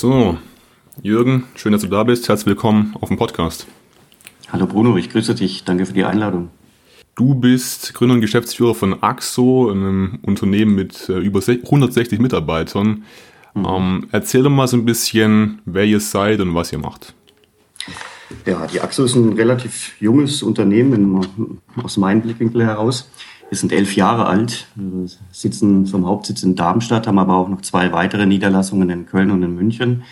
So, Jürgen, schön, dass du da bist. Herzlich willkommen auf dem Podcast. Hallo Bruno, ich grüße dich. Danke für die Einladung. Du bist Gründer und Geschäftsführer von AXO, einem Unternehmen mit äh, über 160 Mitarbeitern. Mhm. Ähm, erzähl doch mal so ein bisschen, wer ihr seid und was ihr macht. Ja, die AXO ist ein relativ junges Unternehmen aus meinem Blickwinkel heraus. Wir sind elf Jahre alt, sitzen vom Hauptsitz in Darmstadt, haben aber auch noch zwei weitere Niederlassungen in Köln und in München.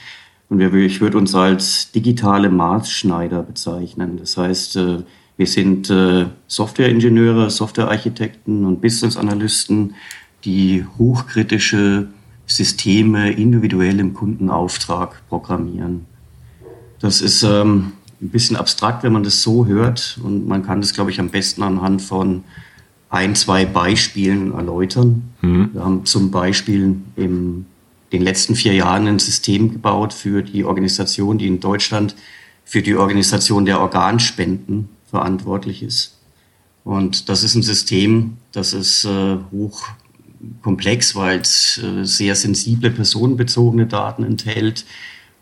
Und wir, ich würde uns als digitale Maßschneider bezeichnen. Das heißt, äh, wir sind äh, Softwareingenieure, Softwarearchitekten und Business-Analysten, die hochkritische Systeme individuell im Kundenauftrag programmieren. Das ist ähm, ein bisschen abstrakt, wenn man das so hört. Und man kann das, glaube ich, am besten anhand von ein, zwei Beispielen erläutern. Mhm. Wir haben zum Beispiel in den letzten vier Jahren ein System gebaut für die Organisation, die in Deutschland für die Organisation der Organspenden verantwortlich ist. Und das ist ein System, das ist äh, hoch komplex, weil es äh, sehr sensible personenbezogene Daten enthält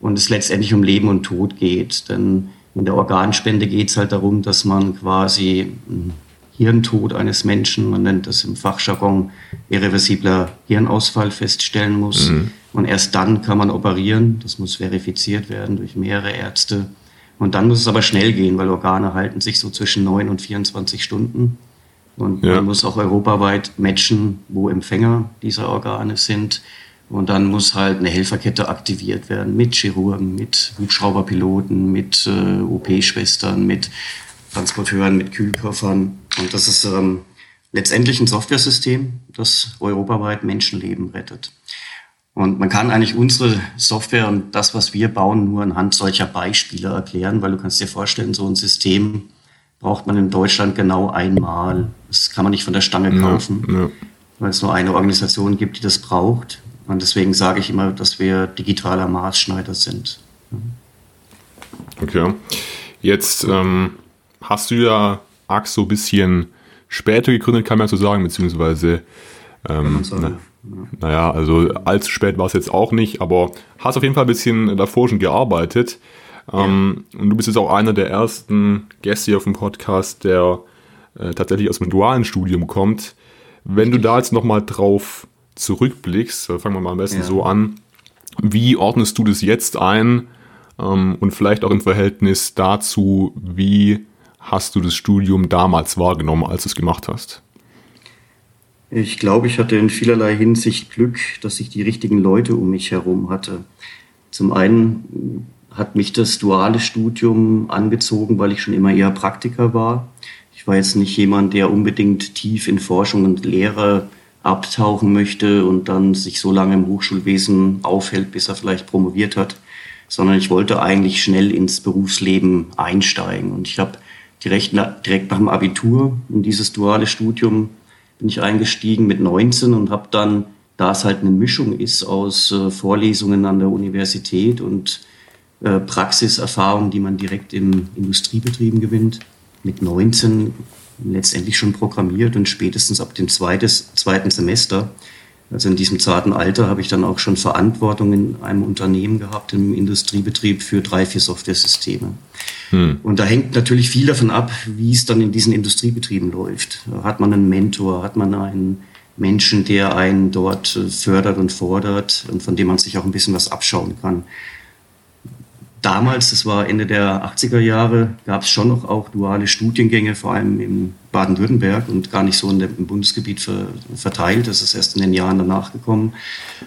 und es letztendlich um Leben und Tod geht. Denn in der Organspende geht es halt darum, dass man quasi hm, Hirntod eines Menschen, man nennt das im Fachjargon irreversibler Hirnausfall, feststellen muss. Mhm. Und erst dann kann man operieren. Das muss verifiziert werden durch mehrere Ärzte. Und dann muss es aber schnell gehen, weil Organe halten sich so zwischen 9 und 24 Stunden. Und ja. man muss auch europaweit matchen, wo Empfänger dieser Organe sind. Und dann muss halt eine Helferkette aktiviert werden mit Chirurgen, mit Hubschrauberpiloten, mit äh, OP-Schwestern, mit Transporteuren, mit Kühlkoffern. Und das ist ähm, letztendlich ein Softwaresystem, das europaweit Menschenleben rettet. Und man kann eigentlich unsere Software und das, was wir bauen, nur anhand solcher Beispiele erklären, weil du kannst dir vorstellen, so ein System braucht man in Deutschland genau einmal. Das kann man nicht von der Stange kaufen, ja, ja. weil es nur eine Organisation gibt, die das braucht. Und deswegen sage ich immer, dass wir digitaler Maßschneider sind. Okay. Jetzt ähm, hast du ja Ax so ein bisschen später gegründet, kann man ja so sagen, beziehungsweise ähm, na, naja, also allzu spät war es jetzt auch nicht, aber hast auf jeden Fall ein bisschen davor schon gearbeitet. Ähm, ja. Und du bist jetzt auch einer der ersten Gäste hier auf dem Podcast, der äh, tatsächlich aus dem dualen Studium kommt. Wenn du da jetzt nochmal drauf zurückblickst, äh, fangen wir mal am besten ja. so an, wie ordnest du das jetzt ein ähm, und vielleicht auch im Verhältnis dazu, wie hast du das Studium damals wahrgenommen, als du es gemacht hast? Ich glaube, ich hatte in vielerlei Hinsicht Glück, dass ich die richtigen Leute um mich herum hatte. Zum einen hat mich das duale Studium angezogen, weil ich schon immer eher Praktiker war. Ich war jetzt nicht jemand, der unbedingt tief in Forschung und Lehre abtauchen möchte und dann sich so lange im Hochschulwesen aufhält, bis er vielleicht promoviert hat, sondern ich wollte eigentlich schnell ins Berufsleben einsteigen. Und ich habe direkt, direkt nach dem Abitur in dieses duale Studium bin ich eingestiegen mit 19 und habe dann, da es halt eine Mischung ist aus äh, Vorlesungen an der Universität und äh, Praxiserfahrung, die man direkt im Industriebetrieben gewinnt, mit 19 letztendlich schon programmiert und spätestens ab dem zweites, zweiten Semester also in diesem zarten Alter habe ich dann auch schon Verantwortung in einem Unternehmen gehabt, im Industriebetrieb für drei, vier Softwaresysteme. Hm. Und da hängt natürlich viel davon ab, wie es dann in diesen Industriebetrieben läuft. Hat man einen Mentor, hat man einen Menschen, der einen dort fördert und fordert und von dem man sich auch ein bisschen was abschauen kann damals, das war Ende der 80er Jahre, gab es schon noch auch duale Studiengänge, vor allem in Baden-Württemberg und gar nicht so in dem, im Bundesgebiet ver, verteilt. Das ist erst in den Jahren danach gekommen.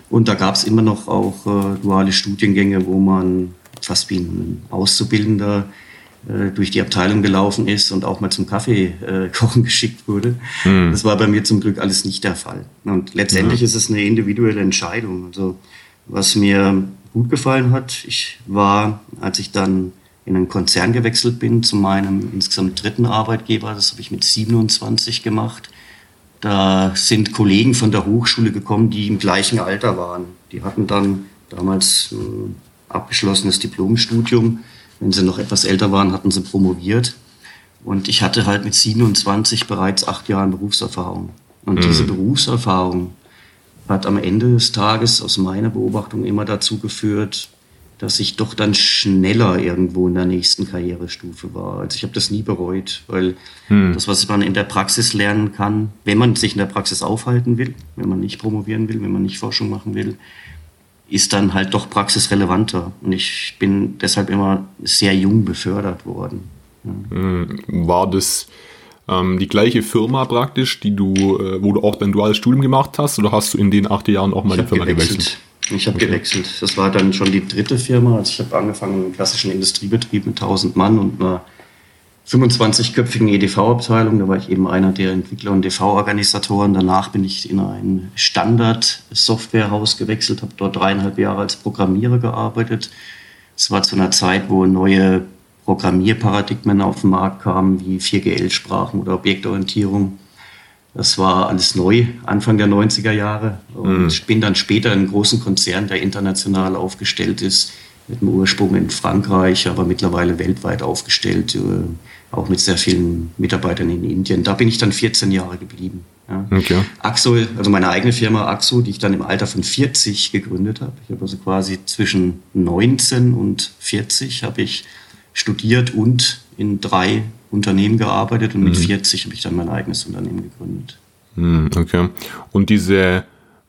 Und da gab es immer noch auch äh, duale Studiengänge, wo man fast wie ein Auszubildender äh, durch die Abteilung gelaufen ist und auch mal zum Kaffee äh, kochen geschickt wurde. Mhm. Das war bei mir zum Glück alles nicht der Fall. Und letztendlich mhm. ist es eine individuelle Entscheidung. Also was mir gut gefallen hat. Ich war, als ich dann in einen Konzern gewechselt bin, zu meinem insgesamt dritten Arbeitgeber, das habe ich mit 27 gemacht. Da sind Kollegen von der Hochschule gekommen, die im gleichen Alter waren. Die hatten dann damals ein abgeschlossenes Diplomstudium. Wenn sie noch etwas älter waren, hatten sie promoviert. Und ich hatte halt mit 27 bereits acht Jahre Berufserfahrung. Und mhm. diese Berufserfahrung hat am Ende des Tages aus meiner Beobachtung immer dazu geführt, dass ich doch dann schneller irgendwo in der nächsten Karrierestufe war. Also ich habe das nie bereut, weil hm. das, was man in der Praxis lernen kann, wenn man sich in der Praxis aufhalten will, wenn man nicht promovieren will, wenn man nicht Forschung machen will, ist dann halt doch praxisrelevanter. Und ich bin deshalb immer sehr jung befördert worden. Hm. War das ähm, die gleiche Firma praktisch, die du, äh, wo du auch dein duales Studium gemacht hast, oder hast du in den acht Jahren auch mal ich die Firma gewechselt? gewechselt? Ich habe okay. gewechselt. Das war dann schon die dritte Firma. Also ich habe angefangen im klassischen Industriebetrieb mit 1000 Mann und einer 25-köpfigen EDV-Abteilung. Da war ich eben einer der Entwickler und DV-Organisatoren. Danach bin ich in ein Standard-Softwarehaus gewechselt, habe dort dreieinhalb Jahre als Programmierer gearbeitet. Es war zu einer Zeit, wo neue Programmierparadigmen auf den Markt kamen, wie 4GL-Sprachen oder Objektorientierung. Das war alles neu, Anfang der 90er Jahre. Und mhm. bin dann später in einem großen Konzern, der international aufgestellt ist, mit einem Ursprung in Frankreich, aber mittlerweile weltweit aufgestellt, äh, auch mit sehr vielen Mitarbeitern in Indien. Da bin ich dann 14 Jahre geblieben. Ja. Okay. Axo, also meine eigene Firma Axo, die ich dann im Alter von 40 gegründet habe. Ich habe also quasi zwischen 19 und 40 habe ich studiert und in drei Unternehmen gearbeitet und mit mhm. 40 habe ich dann mein eigenes Unternehmen gegründet. Mhm, okay. Und diese,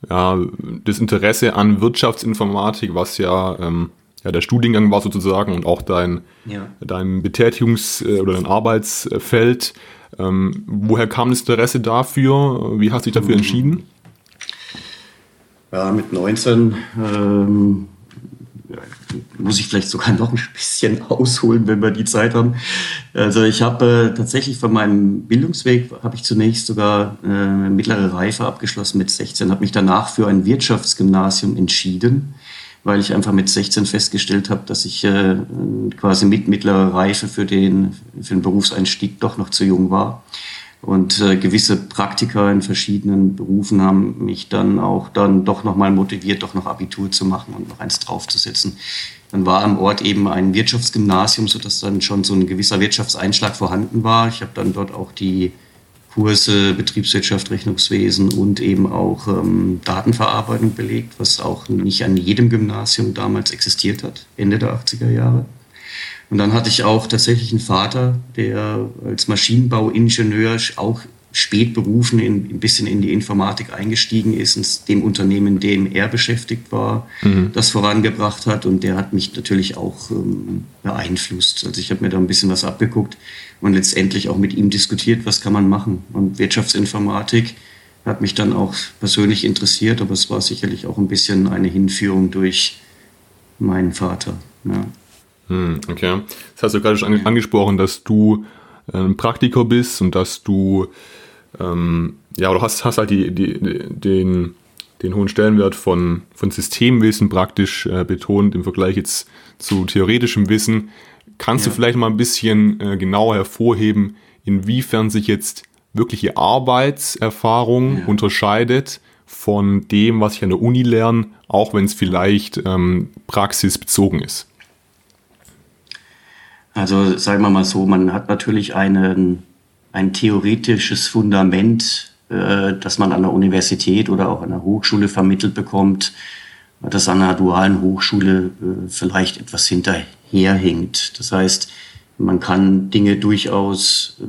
ja, das Interesse an Wirtschaftsinformatik, was ja, ähm, ja der Studiengang war sozusagen und auch dein, ja. dein Betätigungs- äh, oder dein Arbeitsfeld, ähm, woher kam das Interesse dafür? Wie hast du dich dafür mhm. entschieden? Ja, mit 19 ähm, muss ich vielleicht sogar noch ein bisschen ausholen, wenn wir die Zeit haben. Also ich habe äh, tatsächlich von meinem Bildungsweg habe ich zunächst sogar äh, mittlere Reife abgeschlossen mit 16, habe mich danach für ein Wirtschaftsgymnasium entschieden, weil ich einfach mit 16 festgestellt habe, dass ich äh, quasi mit mittlerer Reife für den, für den Berufseinstieg doch noch zu jung war. Und äh, gewisse Praktika in verschiedenen Berufen haben mich dann auch dann doch nochmal motiviert, doch noch Abitur zu machen und noch eins draufzusetzen. Dann war am Ort eben ein Wirtschaftsgymnasium, sodass dann schon so ein gewisser Wirtschaftseinschlag vorhanden war. Ich habe dann dort auch die Kurse Betriebswirtschaft, Rechnungswesen und eben auch ähm, Datenverarbeitung belegt, was auch nicht an jedem Gymnasium damals existiert hat, Ende der 80er Jahre. Und dann hatte ich auch tatsächlich einen Vater, der als Maschinenbauingenieur auch spät berufen in, ein bisschen in die Informatik eingestiegen ist und dem Unternehmen, in dem er beschäftigt war, mhm. das vorangebracht hat. Und der hat mich natürlich auch ähm, beeinflusst. Also ich habe mir da ein bisschen was abgeguckt und letztendlich auch mit ihm diskutiert, was kann man machen. Und Wirtschaftsinformatik hat mich dann auch persönlich interessiert, aber es war sicherlich auch ein bisschen eine Hinführung durch meinen Vater. Ja. Hm, okay. Das hast du gerade schon angesprochen, dass du ein ähm, Praktiker bist und dass du ähm, ja, du hast, hast halt die, die, den, den hohen Stellenwert von, von Systemwissen praktisch äh, betont im Vergleich jetzt zu theoretischem Wissen. Kannst ja. du vielleicht mal ein bisschen äh, genauer hervorheben, inwiefern sich jetzt wirkliche Arbeitserfahrung ja. unterscheidet von dem, was ich an der Uni lerne, auch wenn es vielleicht ähm, praxisbezogen ist? Also sagen wir mal so, man hat natürlich einen, ein theoretisches Fundament, äh, das man an der Universität oder auch an der Hochschule vermittelt bekommt, das an einer dualen Hochschule äh, vielleicht etwas hinterherhinkt. Das heißt, man kann Dinge durchaus äh,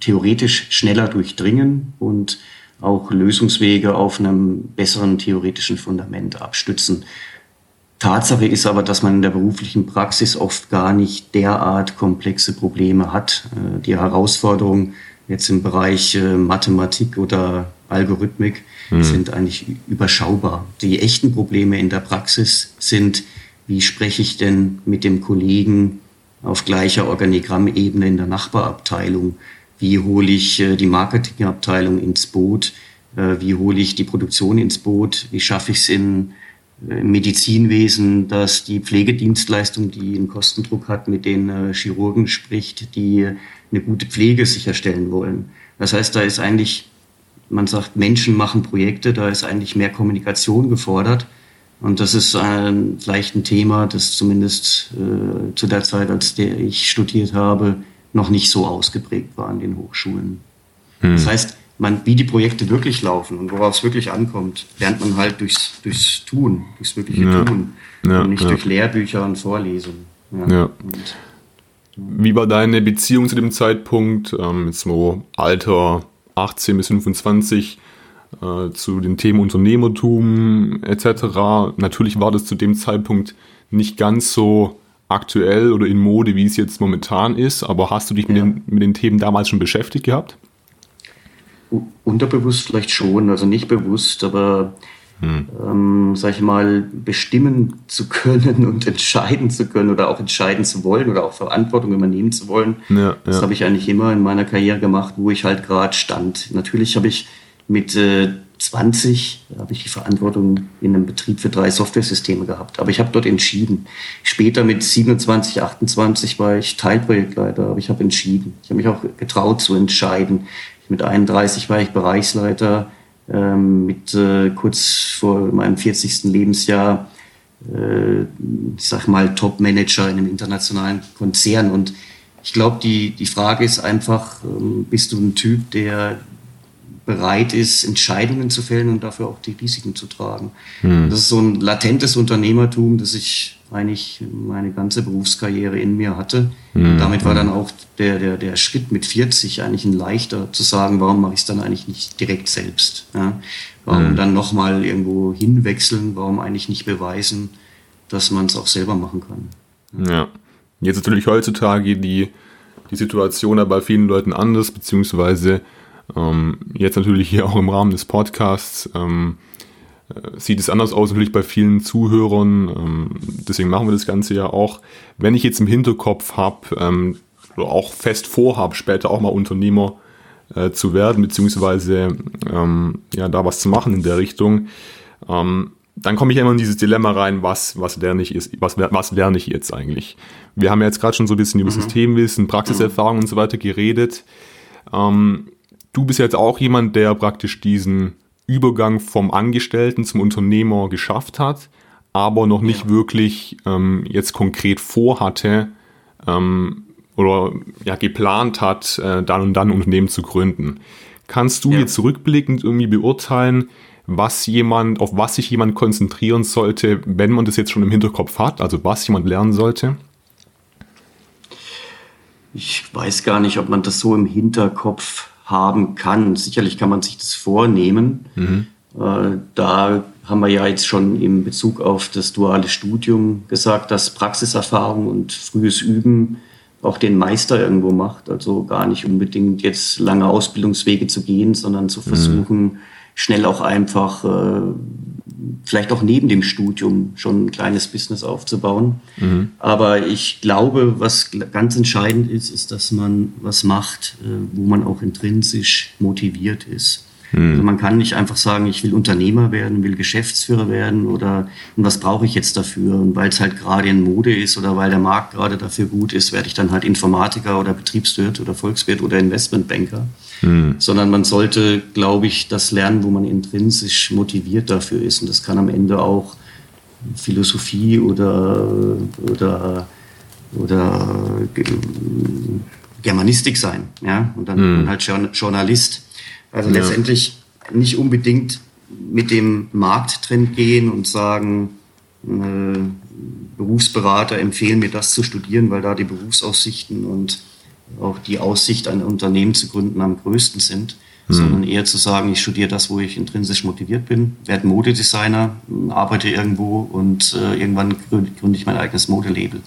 theoretisch schneller durchdringen und auch Lösungswege auf einem besseren theoretischen Fundament abstützen. Tatsache ist aber, dass man in der beruflichen Praxis oft gar nicht derart komplexe Probleme hat. Äh, die Herausforderungen jetzt im Bereich äh, Mathematik oder Algorithmik mhm. sind eigentlich überschaubar. Die echten Probleme in der Praxis sind, wie spreche ich denn mit dem Kollegen auf gleicher Organigrammebene in der Nachbarabteilung? Wie hole ich äh, die Marketingabteilung ins Boot? Wie hole ich die Produktion ins Boot? Wie schaffe ich es in im Medizinwesen, dass die Pflegedienstleistung, die einen Kostendruck hat, mit den äh, Chirurgen spricht, die eine gute Pflege sicherstellen wollen. Das heißt, da ist eigentlich, man sagt, Menschen machen Projekte, da ist eigentlich mehr Kommunikation gefordert. Und das ist ein, vielleicht ein Thema, das zumindest äh, zu der Zeit, als der ich studiert habe, noch nicht so ausgeprägt war an den Hochschulen. Hm. Das heißt, man, wie die Projekte wirklich laufen und worauf es wirklich ankommt, lernt man halt durchs, durchs Tun, durchs wirkliche ja. Tun ja, und nicht ja. durch Lehrbücher und Vorlesungen. Ja. Und, wie war deine Beziehung zu dem Zeitpunkt, ähm, jetzt so Alter 18 bis 25, äh, zu den Themen Unternehmertum etc.? Natürlich war das zu dem Zeitpunkt nicht ganz so aktuell oder in Mode, wie es jetzt momentan ist, aber hast du dich mit, den, mit den Themen damals schon beschäftigt gehabt? Unterbewusst vielleicht schon, also nicht bewusst, aber hm. ähm, sag ich mal, bestimmen zu können und entscheiden zu können oder auch entscheiden zu wollen oder auch Verantwortung übernehmen zu wollen. Ja, das ja. habe ich eigentlich immer in meiner Karriere gemacht, wo ich halt gerade stand. Natürlich habe ich mit äh, 20 habe ich die Verantwortung in einem Betrieb für drei Softwaresysteme gehabt. Aber ich habe dort entschieden. Später mit 27, 28 war ich Teilprojektleiter, aber ich habe entschieden. Ich habe mich auch getraut zu entscheiden. Mit 31 war ich Bereichsleiter. Ähm, mit äh, kurz vor meinem 40. Lebensjahr, äh, ich sag mal, Top-Manager in einem internationalen Konzern. Und ich glaube, die, die Frage ist einfach, ähm, bist du ein Typ, der bereit ist, Entscheidungen zu fällen und dafür auch die Risiken zu tragen. Hm. Das ist so ein latentes Unternehmertum, das ich eigentlich meine ganze Berufskarriere in mir hatte. Hm. Damit war dann auch der, der, der Schritt mit 40 eigentlich ein leichter zu sagen, warum mache ich es dann eigentlich nicht direkt selbst? Ja? Warum hm. dann nochmal irgendwo hinwechseln? Warum eigentlich nicht beweisen, dass man es auch selber machen kann? Ja. Jetzt natürlich heutzutage die, die Situation aber bei vielen Leuten anders, beziehungsweise ähm, jetzt natürlich hier auch im Rahmen des Podcasts ähm, äh, sieht es anders aus, natürlich bei vielen Zuhörern. Ähm, deswegen machen wir das Ganze ja auch. Wenn ich jetzt im Hinterkopf habe ähm, oder auch fest vorhabe, später auch mal Unternehmer äh, zu werden, beziehungsweise ähm, ja, da was zu machen in der Richtung, dann komme ich immer in dieses Dilemma rein, was, was lerne ich ist, was, was lerne ich jetzt eigentlich? Wir haben ja jetzt gerade schon so ein bisschen über mhm. Systemwissen, Praxiserfahrung und so weiter geredet. Ähm, Du bist jetzt auch jemand, der praktisch diesen Übergang vom Angestellten zum Unternehmer geschafft hat, aber noch nicht ja. wirklich ähm, jetzt konkret vorhatte ähm, oder ja geplant hat, äh, dann und dann ein Unternehmen zu gründen. Kannst du ja. jetzt rückblickend irgendwie beurteilen, was jemand, auf was sich jemand konzentrieren sollte, wenn man das jetzt schon im Hinterkopf hat, also was jemand lernen sollte? Ich weiß gar nicht, ob man das so im Hinterkopf haben kann. Sicherlich kann man sich das vornehmen. Mhm. Äh, da haben wir ja jetzt schon im Bezug auf das duale Studium gesagt, dass Praxiserfahrung und frühes Üben auch den Meister irgendwo macht. Also gar nicht unbedingt jetzt lange Ausbildungswege zu gehen, sondern zu mhm. versuchen, mhm. schnell auch einfach äh, vielleicht auch neben dem Studium schon ein kleines Business aufzubauen. Mhm. Aber ich glaube, was ganz entscheidend ist, ist, dass man was macht, äh, wo man auch intrinsisch motiviert ist. Mhm. Also man kann nicht einfach sagen, ich will Unternehmer werden, will Geschäftsführer werden oder und was brauche ich jetzt dafür? Und weil es halt gerade in Mode ist oder weil der Markt gerade dafür gut ist, werde ich dann halt Informatiker oder Betriebswirt oder Volkswirt oder Investmentbanker. Mhm. Sondern man sollte, glaube ich, das lernen, wo man intrinsisch motiviert dafür ist. Und das kann am Ende auch Philosophie oder, oder, oder Germanistik sein. Ja? Und dann mhm. halt Journalist. Also ja. letztendlich nicht unbedingt mit dem Markttrend gehen und sagen, äh, Berufsberater empfehlen mir das zu studieren, weil da die Berufsaussichten und auch die Aussicht, ein Unternehmen zu gründen, am größten sind, mhm. sondern eher zu sagen, ich studiere das, wo ich intrinsisch motiviert bin, werde Modedesigner, arbeite irgendwo und äh, irgendwann gründe ich mein eigenes Modelabel.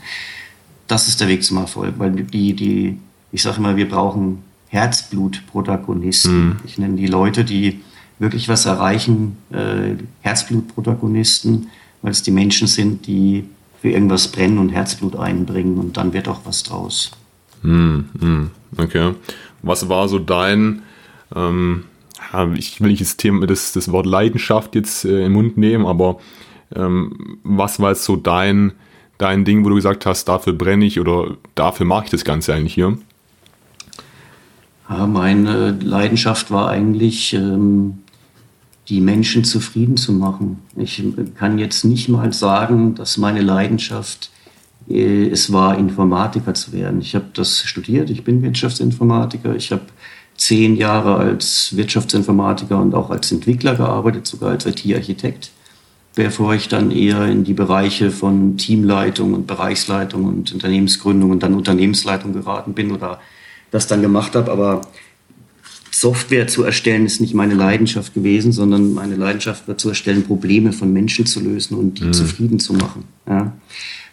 Das ist der Weg zum Erfolg, weil die, die, ich sage immer, wir brauchen Herzblutprotagonisten. Mhm. Ich nenne die Leute, die wirklich was erreichen, äh, Herzblutprotagonisten, weil es die Menschen sind, die für irgendwas brennen und Herzblut einbringen und dann wird auch was draus. Mm, okay. Was war so dein, ähm, ich will nicht das, Thema, das, das Wort Leidenschaft jetzt äh, im Mund nehmen, aber ähm, was war jetzt so dein, dein Ding, wo du gesagt hast, dafür brenne ich oder dafür mache ich das Ganze eigentlich hier? Ja, meine Leidenschaft war eigentlich, ähm, die Menschen zufrieden zu machen. Ich kann jetzt nicht mal sagen, dass meine Leidenschaft äh, es war, Informatiker zu werden. Ich habe das studiert, ich bin Wirtschaftsinformatiker, ich habe zehn Jahre als Wirtschaftsinformatiker und auch als Entwickler gearbeitet, sogar als IT-Architekt, bevor ich dann eher in die Bereiche von Teamleitung und Bereichsleitung und Unternehmensgründung und dann Unternehmensleitung geraten bin oder das dann gemacht habe. Aber Software zu erstellen ist nicht meine Leidenschaft gewesen, sondern meine Leidenschaft war zu erstellen, Probleme von Menschen zu lösen und die mhm. zufrieden zu machen. Ja.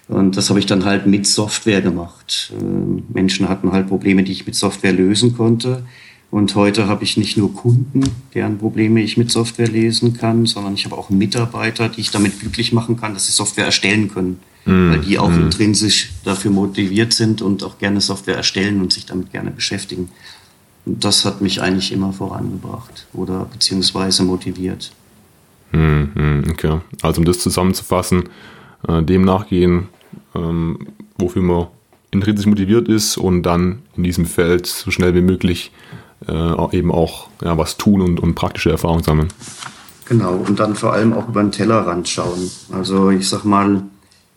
Und das habe ich dann halt mit Software gemacht. Ähm, Menschen hatten halt Probleme, die ich mit Software lösen konnte. Und heute habe ich nicht nur Kunden, deren Probleme ich mit Software lesen kann, sondern ich habe auch Mitarbeiter, die ich damit glücklich machen kann, dass sie Software erstellen können. Mm. Weil die auch mm. intrinsisch dafür motiviert sind und auch gerne Software erstellen und sich damit gerne beschäftigen. Und das hat mich eigentlich immer vorangebracht oder beziehungsweise motiviert. Mm, okay. Also um das zusammenzufassen, äh, dem nachgehen, ähm, wofür man intrinsisch motiviert ist und dann in diesem Feld so schnell wie möglich äh, eben auch ja, was tun und, und praktische Erfahrungen sammeln. Genau, und dann vor allem auch über den Tellerrand schauen. Also ich sag mal,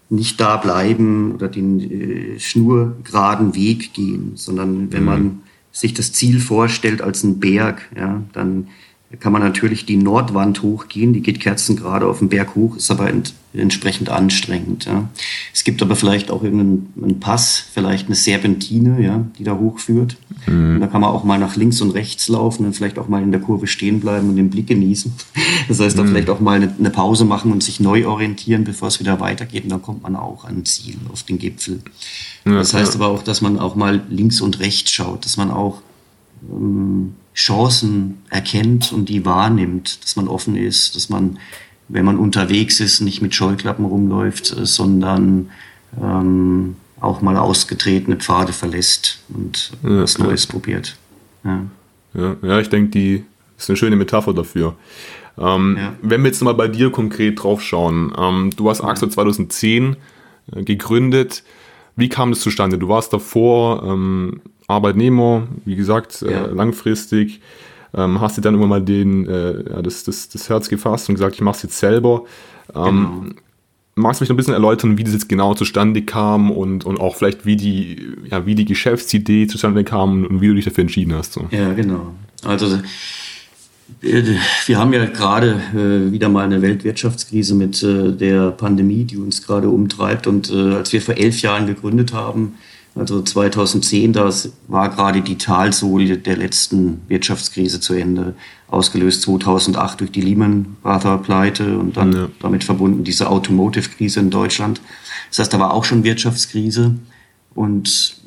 nicht da bleiben oder den äh, schnurgeraden Weg gehen, sondern wenn mhm. man sich das Ziel vorstellt als ein Berg, ja, dann kann man natürlich die Nordwand hochgehen, die geht kerzengerade auf den Berg hoch, ist aber ent entsprechend anstrengend. Ja. Es gibt aber vielleicht auch irgendeinen Pass, vielleicht eine Serpentine, ja, die da hochführt. Mhm. Und da kann man auch mal nach links und rechts laufen und vielleicht auch mal in der Kurve stehen bleiben und den Blick genießen. Das heißt, da mhm. vielleicht auch mal eine, eine, Pause machen und sich neu orientieren, bevor es wieder weitergeht. Und dann kommt man auch an Ziel, auf den Gipfel. Ja, das heißt ja. aber auch, dass man auch mal links und rechts schaut, dass man auch Chancen erkennt und die wahrnimmt, dass man offen ist, dass man, wenn man unterwegs ist, nicht mit Scheuklappen rumläuft, äh, sondern ähm, auch mal ausgetretene Pfade verlässt und ja, was Neues ja. probiert. Ja. ja, ja ich denke, die ist eine schöne Metapher dafür. Ähm. Wenn wir jetzt mal bei dir konkret drauf schauen, ähm, du hast AXO 2010 äh, gegründet. Wie kam das zustande? Du warst davor ähm, Arbeitnehmer, wie gesagt, äh, ja. äh, langfristig. Ähm, hast du dann immer mal den, äh, das, das, das Herz gefasst und gesagt, ich mache es jetzt selber. Ähm, genau. Magst du mich noch ein bisschen erläutern, wie das jetzt genau zustande kam und, und auch vielleicht, wie die, ja, wie die Geschäftsidee zustande kam und wie du dich dafür entschieden hast? So. Ja, genau. Also wir haben ja gerade äh, wieder mal eine Weltwirtschaftskrise mit äh, der Pandemie, die uns gerade umtreibt. Und äh, als wir vor elf Jahren gegründet haben, also 2010, das war gerade die Talsohle der letzten Wirtschaftskrise zu Ende, ausgelöst 2008 durch die Lehman Brothers Pleite und dann ja. damit verbunden diese Automotive-Krise in Deutschland. Das heißt, da war auch schon Wirtschaftskrise und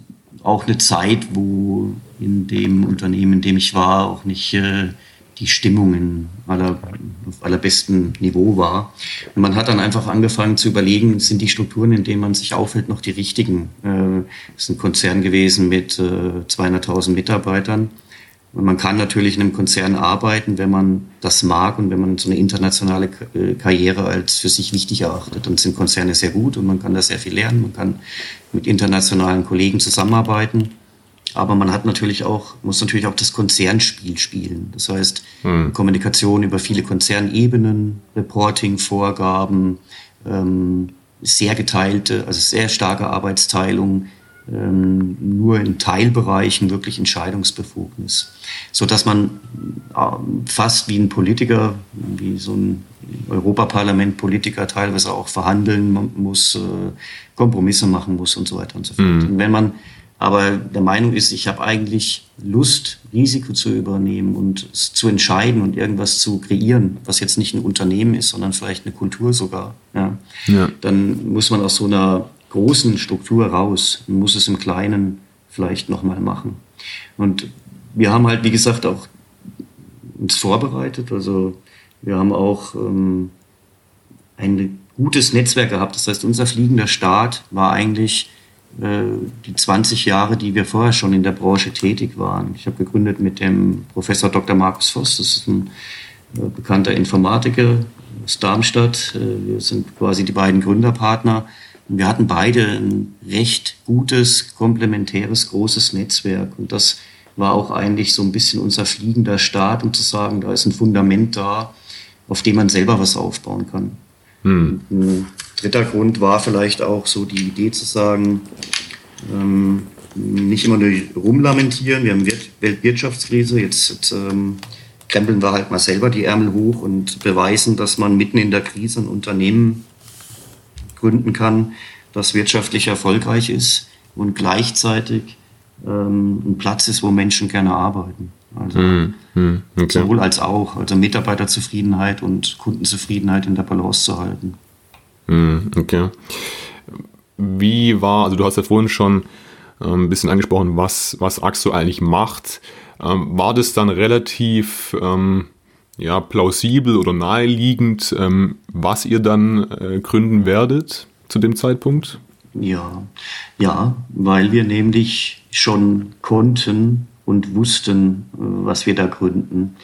auch eine Zeit, wo in dem Unternehmen, in dem ich war, auch nicht äh, die Stimmung in aller, auf allerbesten Niveau war. Und man hat dann einfach angefangen zu überlegen, sind die Strukturen, in denen man sich aufhält, noch die richtigen? Äh, es ist ein Konzern gewesen mit äh, 200.000 Mitarbeitern. Und man kann natürlich in einem Konzern arbeiten, wenn man das mag und wenn man so eine internationale äh, Karriere als für sich wichtig erachtet. Dann sind Konzerne sehr gut und man kann da sehr viel lernen. Man kann mit internationalen Kollegen zusammenarbeiten. Aber man hat natürlich auch, muss natürlich auch das Konzernspiel spielen. Das heißt, hm. Kommunikation über viele Konzernebenen, Reporting, Vorgaben, ähm, sehr geteilte, also sehr starke Arbeitsteilung, ähm, nur in Teilbereichen wirklich Entscheidungsbefugnis. So dass man äh, fast wie ein Politiker, wie so ein Europaparlament-Politiker teilweise auch verhandeln muss, äh, Kompromisse machen muss und so weiter und so fort. Mhm. Und wenn man aber der Meinung ist, ich habe eigentlich Lust, Risiko zu übernehmen und zu entscheiden und irgendwas zu kreieren, was jetzt nicht ein Unternehmen ist, sondern vielleicht eine Kultur sogar. Ja. ja. Dann muss man aus so einer großen Struktur raus und muss es im Kleinen vielleicht nochmal machen. Und wir haben halt, wie gesagt, auch uns vorbereitet. Also wir haben auch ähm, ein gutes Netzwerk gehabt. Das heißt, unser fliegender Start war eigentlich die 20 Jahre, die wir vorher schon in der Branche tätig waren. Ich habe gegründet mit dem Professor Dr. Markus Voss, das ist ein äh, bekannter Informatiker aus Darmstadt. Äh, wir sind quasi die beiden Gründerpartner. Und wir hatten beide ein recht gutes, komplementäres, großes Netzwerk. Und das war auch eigentlich so ein bisschen unser fliegender Start, um zu sagen, da ist ein Fundament da, auf dem man selber was aufbauen kann. Hm. Dritter Grund war vielleicht auch so die Idee zu sagen, ähm, nicht immer nur rumlamentieren. Wir haben Weltwirtschaftskrise. Jetzt, jetzt ähm, krempeln wir halt mal selber die Ärmel hoch und beweisen, dass man mitten in der Krise ein Unternehmen gründen kann, das wirtschaftlich erfolgreich ist und gleichzeitig ähm, ein Platz ist, wo Menschen gerne arbeiten. Also mm, mm, okay. sowohl als auch, also Mitarbeiterzufriedenheit und Kundenzufriedenheit in der Balance zu halten. Mm, okay. Wie war, also du hast ja vorhin schon ähm, ein bisschen angesprochen, was, was Axo eigentlich macht. Ähm, war das dann relativ ähm, ja, plausibel oder naheliegend, ähm, was ihr dann äh, gründen werdet zu dem Zeitpunkt? Ja, ja, weil wir nämlich schon konnten und wussten, äh, was wir da gründen.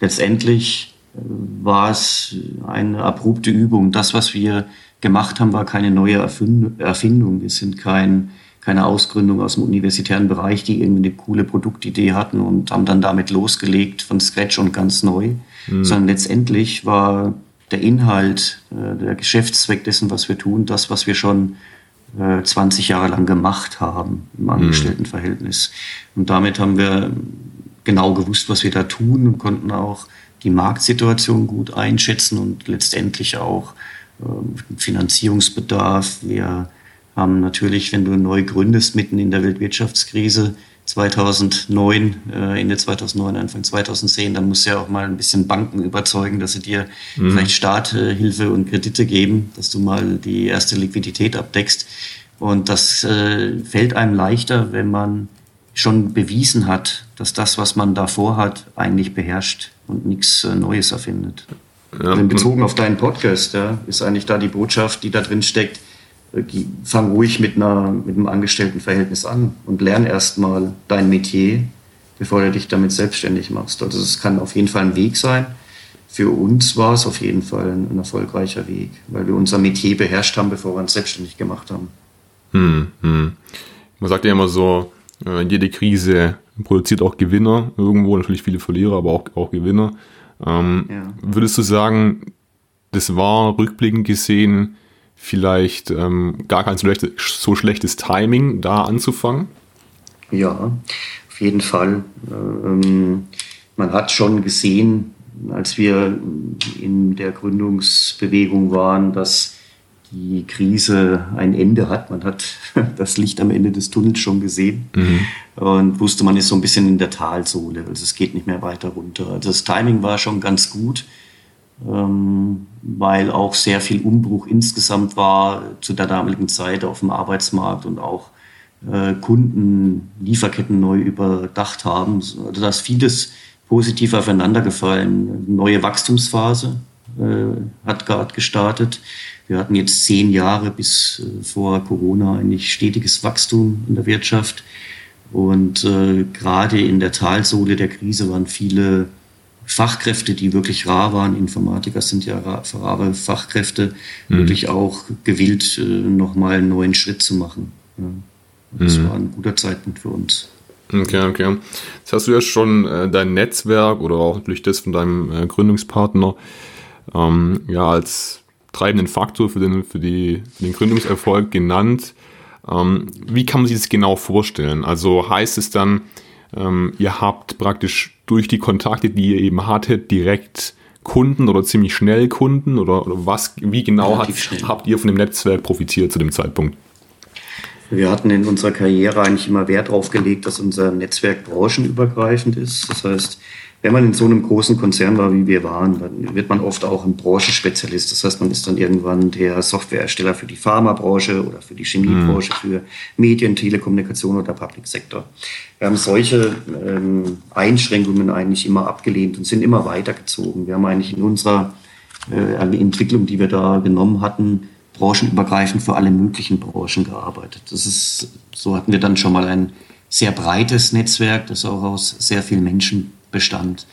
Letztendlich äh, war es eine abrupte Übung. Das, was wir gemacht haben, war keine neue Erfindung. Wir sind kein, keine Ausgründung aus dem universitären Bereich, die irgendwie eine coole Produktidee hatten und haben dann damit losgelegt von Scratch und ganz neu, mhm. sondern letztendlich war der Inhalt, äh, der Geschäftszweck dessen, was wir tun, das, was wir schon 20 Jahre lang gemacht haben im Angestelltenverhältnis. Und damit haben wir genau gewusst, was wir da tun und konnten auch die Marktsituation gut einschätzen und letztendlich auch äh, Finanzierungsbedarf. Wir haben natürlich, wenn du neu gründest, mitten in der Weltwirtschaftskrise 2009, äh, Ende 2009, Anfang 2010, dann musst du ja auch mal ein bisschen Banken überzeugen, dass sie dir mhm. vielleicht Starthilfe und Kredite geben, dass du mal die erste Liquidität abdeckst. Und das äh, fällt einem leichter, wenn man schon bewiesen hat, dass das, was man davor hat, eigentlich beherrscht und nichts äh, Neues erfindet. Ja. Bezogen auf deinen Podcast, ja, ist eigentlich da die Botschaft, die da drin steckt, äh, fang ruhig mit, einer, mit einem Angestelltenverhältnis an und lern erstmal dein Metier, bevor du dich damit selbstständig machst. Also es kann auf jeden Fall ein Weg sein. Für uns war es auf jeden Fall ein, ein erfolgreicher Weg, weil wir unser Metier beherrscht haben, bevor wir uns selbstständig gemacht haben. Hm, hm. Man sagt ja immer so, äh, jede Krise produziert auch Gewinner irgendwo, natürlich viele Verlierer, aber auch, auch Gewinner. Ähm, ja. Würdest du sagen, das war rückblickend gesehen vielleicht ähm, gar kein so, schlecht, so schlechtes Timing, da anzufangen? Ja, auf jeden Fall. Ähm, man hat schon gesehen, als wir in der Gründungsbewegung waren, dass die Krise ein Ende hat. Man hat das Licht am Ende des Tunnels schon gesehen mhm. und wusste, man ist so ein bisschen in der Talsohle. Also es geht nicht mehr weiter runter. Also das Timing war schon ganz gut ähm, weil auch sehr viel Umbruch insgesamt war zu der damaligen Zeit auf dem Arbeitsmarkt und auch äh, Kunden Lieferketten neu überdacht haben. Also da ist vieles positiv aufeinander gefallen. Neue Wachstumsphase äh, hat gerade gestartet. Wir hatten jetzt zehn Jahre bis äh, vor Corona eigentlich stetiges Wachstum in der Wirtschaft. Und äh, gerade in der Talsohle der Krise waren viele Fachkräfte, die wirklich rar waren, Informatiker sind ja rare Fachkräfte, mhm. wirklich auch gewillt, äh, nochmal einen neuen Schritt zu machen. Ja. Das mhm. war ein guter Zeitpunkt für uns. Okay, okay. Jetzt hast du ja schon äh, dein Netzwerk oder auch natürlich das von deinem äh, Gründungspartner ähm, ja als treibenden Faktor für den, für, die, für den Gründungserfolg genannt. Ähm, wie kann man sich das genau vorstellen? Also heißt es dann, ähm, ihr habt praktisch durch die Kontakte, die ihr eben hattet, direkt Kunden oder ziemlich schnell Kunden oder, oder was, wie genau hat, habt ihr von dem Netzwerk profitiert zu dem Zeitpunkt? Wir hatten in unserer Karriere eigentlich immer Wert darauf gelegt, dass unser Netzwerk branchenübergreifend ist. Das heißt, wenn man in so einem großen Konzern war, wie wir waren, dann wird man oft auch ein Branchenspezialist. Das heißt, man ist dann irgendwann der Softwareersteller für die Pharmabranche oder für die Chemiebranche, mhm. für Medien, Telekommunikation oder Public Sector. Wir haben solche ähm, Einschränkungen eigentlich immer abgelehnt und sind immer weitergezogen. Wir haben eigentlich in unserer äh, Entwicklung, die wir da genommen hatten, branchenübergreifend für alle möglichen Branchen gearbeitet. Das ist, so hatten wir dann schon mal ein sehr breites Netzwerk, das auch aus sehr vielen Menschen bestand.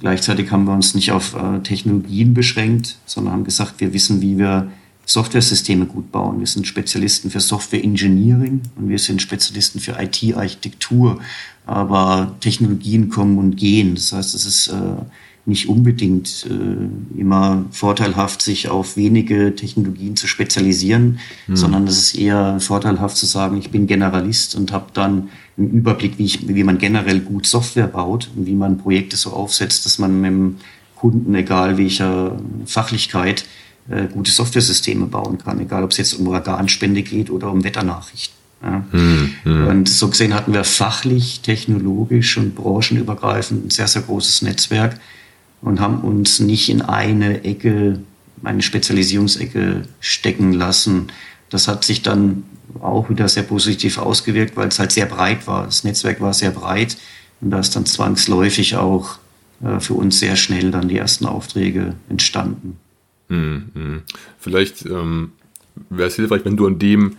Gleichzeitig haben wir uns nicht auf äh, Technologien beschränkt, sondern haben gesagt, wir wissen, wie wir Softwaresysteme gut bauen. Wir sind Spezialisten für Software Engineering und wir sind Spezialisten für IT-Architektur. Aber Technologien kommen und gehen. Das heißt, es ist äh, nicht unbedingt äh, immer vorteilhaft, sich auf wenige Technologien zu spezialisieren, mhm. sondern es ist eher vorteilhaft zu sagen, ich bin Generalist und habe dann einen Überblick, wie, ich, wie man generell gut Software baut und wie man Projekte so aufsetzt, dass man mit dem Kunden, egal welcher Fachlichkeit, äh, gute Softwaresysteme bauen kann, egal ob es jetzt um Organspende geht oder um Wetternachrichten. Ja. Mhm. Und so gesehen hatten wir fachlich, technologisch und branchenübergreifend ein sehr, sehr großes Netzwerk und haben uns nicht in eine Ecke, eine Spezialisierungsecke stecken lassen. Das hat sich dann auch wieder sehr positiv ausgewirkt, weil es halt sehr breit war. Das Netzwerk war sehr breit und da ist dann zwangsläufig auch äh, für uns sehr schnell dann die ersten Aufträge entstanden. Mhm. Vielleicht ähm, wäre es hilfreich, wenn du an dem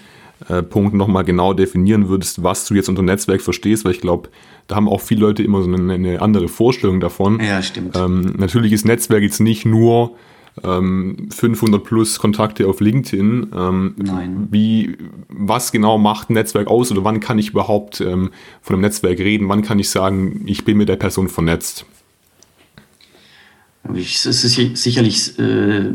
äh, Punkt nochmal genau definieren würdest, was du jetzt unter Netzwerk verstehst, weil ich glaube, da haben auch viele Leute immer so eine, eine andere Vorstellung davon. Ja, stimmt. Ähm, natürlich ist Netzwerk jetzt nicht nur ähm, 500 plus Kontakte auf LinkedIn. Ähm, Nein. Wie, was genau macht ein Netzwerk aus oder wann kann ich überhaupt ähm, von einem Netzwerk reden? Wann kann ich sagen, ich bin mit der Person vernetzt? Es ist sicherlich äh,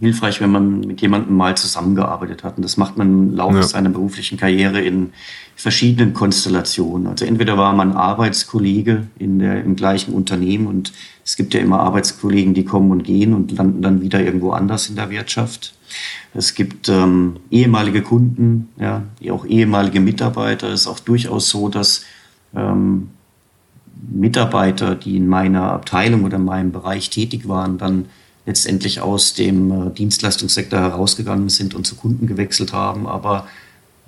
hilfreich, wenn man mit jemandem mal zusammengearbeitet hat. Und das macht man im Laufe ja. seiner beruflichen Karriere in verschiedenen Konstellationen. Also entweder war man Arbeitskollege in der, im gleichen Unternehmen und es gibt ja immer Arbeitskollegen, die kommen und gehen und landen dann wieder irgendwo anders in der Wirtschaft. Es gibt ähm, ehemalige Kunden, ja, auch ehemalige Mitarbeiter. Es ist auch durchaus so, dass ähm, Mitarbeiter, die in meiner Abteilung oder in meinem Bereich tätig waren, dann letztendlich aus dem äh, Dienstleistungssektor herausgegangen sind und zu Kunden gewechselt haben, aber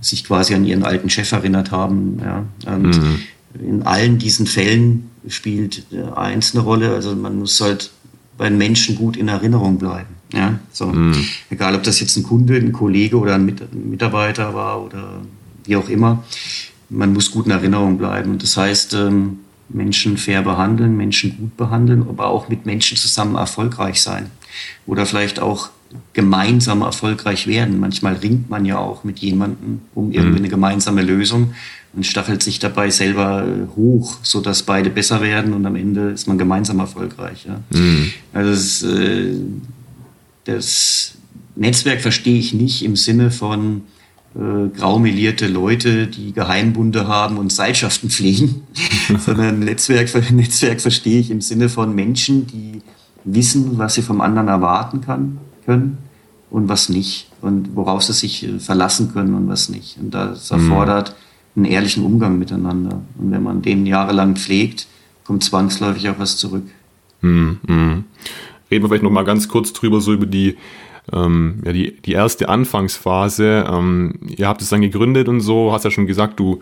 sich quasi an ihren alten Chef erinnert haben. Ja. Und mhm. in allen diesen Fällen spielt äh, eins eine Rolle. Also man muss halt bei den Menschen gut in Erinnerung bleiben. Ja, so. Mhm. Egal, ob das jetzt ein Kunde, ein Kollege oder ein Mitarbeiter war oder wie auch immer. Man muss gut in Erinnerung bleiben. Und das heißt, ähm, Menschen fair behandeln, Menschen gut behandeln, aber auch mit Menschen zusammen erfolgreich sein. Oder vielleicht auch gemeinsam erfolgreich werden. Manchmal ringt man ja auch mit jemandem um mhm. irgendwie eine gemeinsame Lösung und stachelt sich dabei selber äh, hoch, so dass beide besser werden und am Ende ist man gemeinsam erfolgreich. Ja. Mhm. Also das, äh, das Netzwerk verstehe ich nicht im Sinne von äh, graumelierte Leute, die Geheimbunde haben und Seilschaften pflegen, sondern Netzwerk, Netzwerk verstehe ich im Sinne von Menschen, die wissen, was sie vom anderen erwarten kann, können und was nicht und worauf sie sich äh, verlassen können und was nicht. Und das mhm. erfordert einen ehrlichen Umgang miteinander. Und wenn man den jahrelang pflegt, kommt zwangsläufig auch was zurück. Mhm. Reden wir vielleicht noch mal ganz kurz drüber, so über die ähm, ja, die, die erste Anfangsphase. Ähm, ihr habt es dann gegründet und so, hast ja schon gesagt, du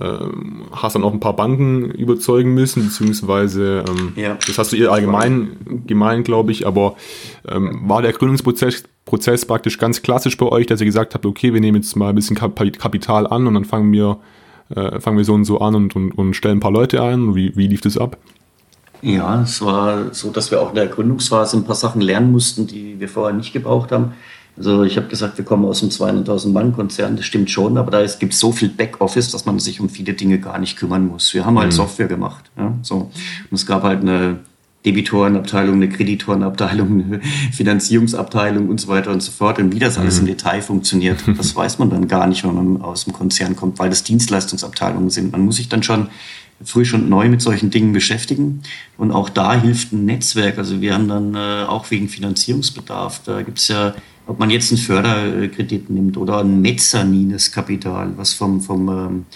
ähm, hast dann auch ein paar Banken überzeugen müssen, beziehungsweise ähm, ja. das hast du ihr allgemein gemeint, glaube ich, aber ähm, war der Gründungsprozess Prozess praktisch ganz klassisch bei euch, dass ihr gesagt habt, okay, wir nehmen jetzt mal ein bisschen Kapital an und dann fangen wir, äh, fangen wir so und so an und, und, und stellen ein paar Leute ein? Wie, wie lief das ab? Ja, es war so, dass wir auch in der Gründungsphase ein paar Sachen lernen mussten, die wir vorher nicht gebraucht haben. Also ich habe gesagt, wir kommen aus einem 200.000 Mann Konzern, das stimmt schon, aber da es gibt so viel Backoffice, dass man sich um viele Dinge gar nicht kümmern muss. Wir haben halt mhm. Software gemacht, ja, so. Und es gab halt eine Debitorenabteilung, eine Kreditorenabteilung, eine Finanzierungsabteilung und so weiter und so fort. Und wie das alles im mhm. Detail funktioniert, das weiß man dann gar nicht, wenn man aus dem Konzern kommt, weil das Dienstleistungsabteilungen sind. Man muss sich dann schon frisch und neu mit solchen Dingen beschäftigen. Und auch da hilft ein Netzwerk. Also wir haben dann äh, auch wegen Finanzierungsbedarf, da gibt es ja, ob man jetzt einen Förderkredit nimmt oder ein mezzanines Kapital, was vom, vom ähm,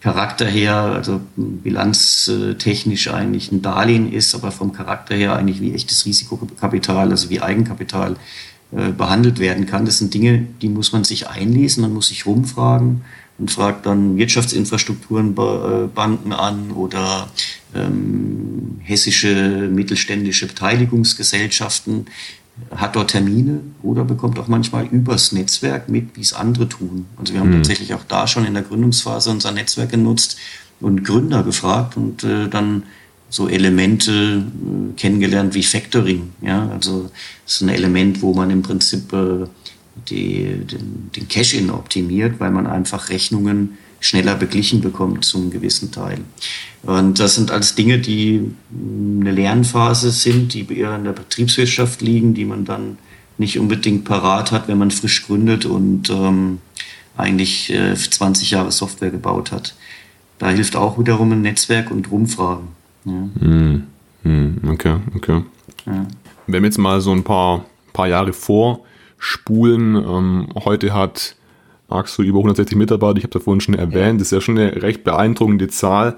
Charakter her, also bilanztechnisch eigentlich ein Darlehen ist, aber vom Charakter her eigentlich wie echtes Risikokapital, also wie Eigenkapital äh, behandelt werden kann. Das sind Dinge, die muss man sich einlesen, man muss sich rumfragen und fragt dann Wirtschaftsinfrastrukturenbanken an oder ähm, hessische mittelständische Beteiligungsgesellschaften, hat dort Termine oder bekommt auch manchmal übers Netzwerk mit, wie es andere tun. Also wir haben mhm. tatsächlich auch da schon in der Gründungsphase unser Netzwerk genutzt und Gründer gefragt und äh, dann so Elemente äh, kennengelernt wie Factoring. Ja, also das ist ein Element, wo man im Prinzip äh, die, den, den Cash-In optimiert, weil man einfach Rechnungen schneller beglichen bekommt zum gewissen Teil. Und das sind alles Dinge, die eine Lernphase sind, die eher in der Betriebswirtschaft liegen, die man dann nicht unbedingt parat hat, wenn man frisch gründet und ähm, eigentlich äh, 20 Jahre Software gebaut hat. Da hilft auch wiederum ein Netzwerk und Rumfragen. Ja. Hm, okay, okay. Ja. Wenn wir jetzt mal so ein paar, paar Jahre vorspulen, ähm, heute hat Axo über 160 Mitarbeiter, ich habe da vorhin schon erwähnt, das ist ja schon eine recht beeindruckende Zahl.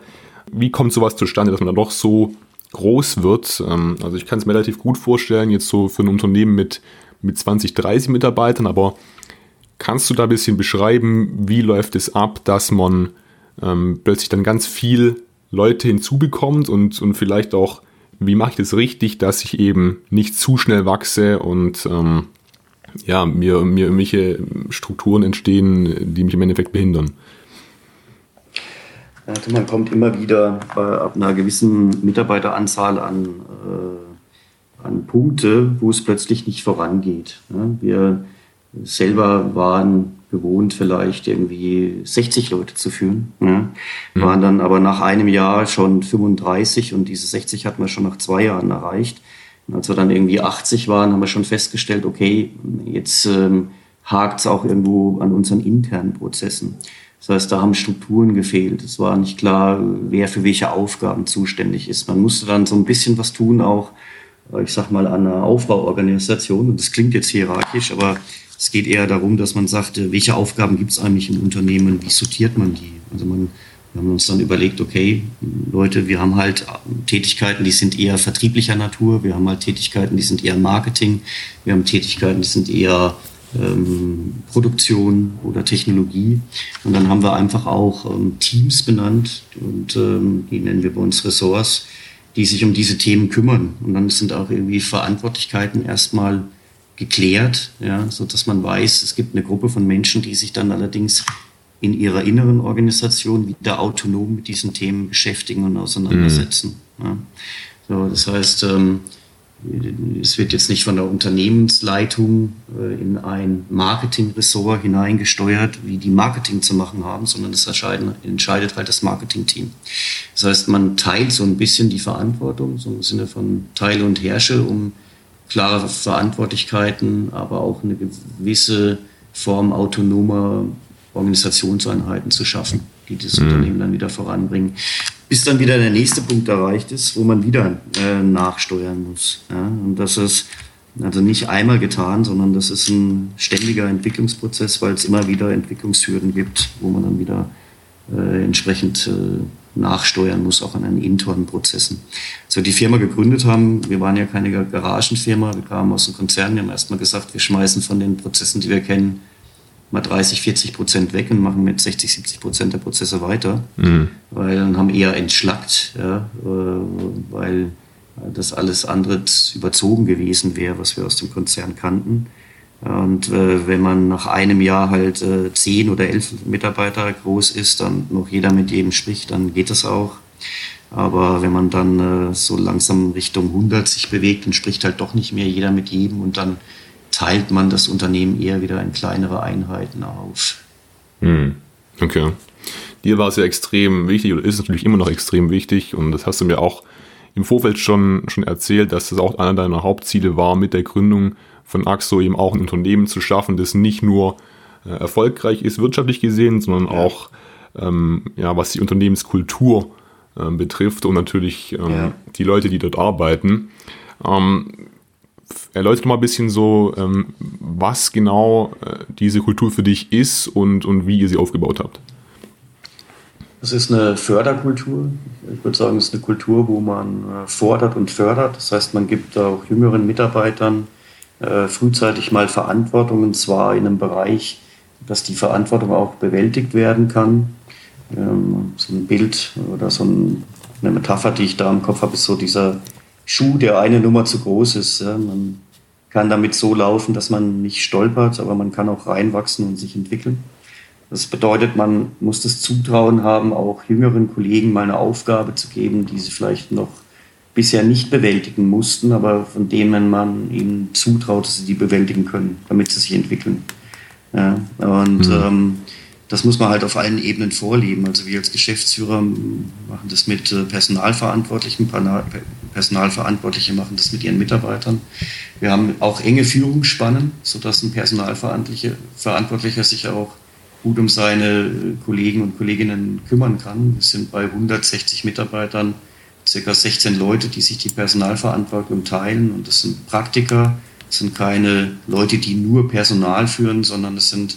Wie kommt sowas zustande, dass man dann doch so groß wird? Ähm, also ich kann es mir relativ gut vorstellen, jetzt so für ein Unternehmen mit, mit 20, 30 Mitarbeitern, aber kannst du da ein bisschen beschreiben, wie läuft es ab, dass man ähm, plötzlich dann ganz viel Leute hinzubekommt und, und vielleicht auch, wie mache ich das richtig, dass ich eben nicht zu schnell wachse und ähm, ja, mir, mir irgendwelche Strukturen entstehen, die mich im Endeffekt behindern. Also man kommt immer wieder bei, ab einer gewissen Mitarbeiteranzahl an, äh, an Punkte, wo es plötzlich nicht vorangeht. Ja, wir selber waren gewohnt, vielleicht irgendwie 60 Leute zu führen. Ja. Mhm. Waren dann aber nach einem Jahr schon 35 und diese 60 hatten wir schon nach zwei Jahren erreicht. Und als wir dann irgendwie 80 waren, haben wir schon festgestellt, okay, jetzt ähm, hakt es auch irgendwo an unseren internen Prozessen. Das heißt, da haben Strukturen gefehlt. Es war nicht klar, wer für welche Aufgaben zuständig ist. Man musste dann so ein bisschen was tun, auch, äh, ich sag mal, an einer Aufbauorganisation. Und das klingt jetzt hierarchisch, aber es geht eher darum, dass man sagt, äh, welche Aufgaben gibt es eigentlich im Unternehmen, wie sortiert man die? Also man wir haben uns dann überlegt, okay, Leute, wir haben halt Tätigkeiten, die sind eher vertrieblicher Natur, wir haben halt Tätigkeiten, die sind eher Marketing, wir haben Tätigkeiten, die sind eher ähm, Produktion oder Technologie. Und dann haben wir einfach auch ähm, Teams benannt und ähm, die nennen wir bei uns Ressorts, die sich um diese Themen kümmern. Und dann sind auch irgendwie Verantwortlichkeiten erstmal geklärt, ja, so dass man weiß, es gibt eine Gruppe von Menschen, die sich dann allerdings in ihrer inneren Organisation wieder autonom mit diesen Themen beschäftigen und auseinandersetzen. Mhm. Ja. So, das heißt, ähm, es wird jetzt nicht von der Unternehmensleitung äh, in ein Marketingressort hineingesteuert, wie die Marketing zu machen haben, sondern das entscheidet halt das Marketingteam. Das heißt, man teilt so ein bisschen die Verantwortung, so im Sinne von Teile und Herrsche, um klare Verantwortlichkeiten, aber auch eine gewisse Form autonomer Organisationseinheiten zu schaffen, die das mhm. Unternehmen dann wieder voranbringen. Bis dann wieder der nächste Punkt erreicht ist, wo man wieder äh, nachsteuern muss. Ja? Und das ist also nicht einmal getan, sondern das ist ein ständiger Entwicklungsprozess, weil es immer wieder Entwicklungshürden gibt, wo man dann wieder äh, entsprechend äh, nachsteuern muss, auch an den internen Prozessen. Wir die Firma gegründet haben, wir waren ja keine Garagenfirma, wir kamen aus dem Konzern, wir haben erstmal gesagt, wir schmeißen von den Prozessen, die wir kennen, mal 30, 40 Prozent weg und machen mit 60, 70 Prozent der Prozesse weiter, mhm. weil dann haben eher entschlackt, ja, äh, weil das alles andere überzogen gewesen wäre, was wir aus dem Konzern kannten. Und äh, wenn man nach einem Jahr halt äh, zehn oder elf Mitarbeiter groß ist, dann noch jeder mit jedem spricht, dann geht das auch. Aber wenn man dann äh, so langsam Richtung 100 sich bewegt, dann spricht halt doch nicht mehr jeder mit jedem und dann teilt man das Unternehmen eher wieder in kleinere Einheiten auf. Hm. Okay. Dir war es ja extrem wichtig oder ist natürlich immer noch extrem wichtig und das hast du mir auch im Vorfeld schon, schon erzählt, dass das auch einer deiner Hauptziele war, mit der Gründung von Axo eben auch ein Unternehmen zu schaffen, das nicht nur äh, erfolgreich ist wirtschaftlich gesehen, sondern auch ähm, ja, was die Unternehmenskultur äh, betrifft und natürlich ähm, ja. die Leute, die dort arbeiten. Ähm, erläutert mal ein bisschen so, ähm, was genau äh, diese Kultur für dich ist und, und wie ihr sie aufgebaut habt. Es ist eine Förderkultur. Ich würde sagen, es ist eine Kultur, wo man äh, fordert und fördert. Das heißt, man gibt auch jüngeren Mitarbeitern äh, frühzeitig mal Verantwortung, und zwar in einem Bereich, dass die Verantwortung auch bewältigt werden kann. Ähm, so ein Bild oder so ein, eine Metapher, die ich da im Kopf habe, ist so dieser Schuh, der eine Nummer zu groß ist. Man kann damit so laufen, dass man nicht stolpert, aber man kann auch reinwachsen und sich entwickeln. Das bedeutet, man muss das Zutrauen haben, auch jüngeren Kollegen mal eine Aufgabe zu geben, die sie vielleicht noch bisher nicht bewältigen mussten, aber von denen man ihnen zutraut, dass sie die bewältigen können, damit sie sich entwickeln. Ja, und mhm. ähm, das muss man halt auf allen Ebenen vorleben. Also wir als Geschäftsführer machen das mit äh, Personalverantwortlichen, Personalverantwortliche machen das mit ihren Mitarbeitern. Wir haben auch enge Führungsspannen, sodass ein Personalverantwortlicher sich auch gut um seine Kollegen und Kolleginnen kümmern kann. Wir sind bei 160 Mitarbeitern circa 16 Leute, die sich die Personalverantwortung teilen und das sind Praktiker, das sind keine Leute, die nur Personal führen, sondern es sind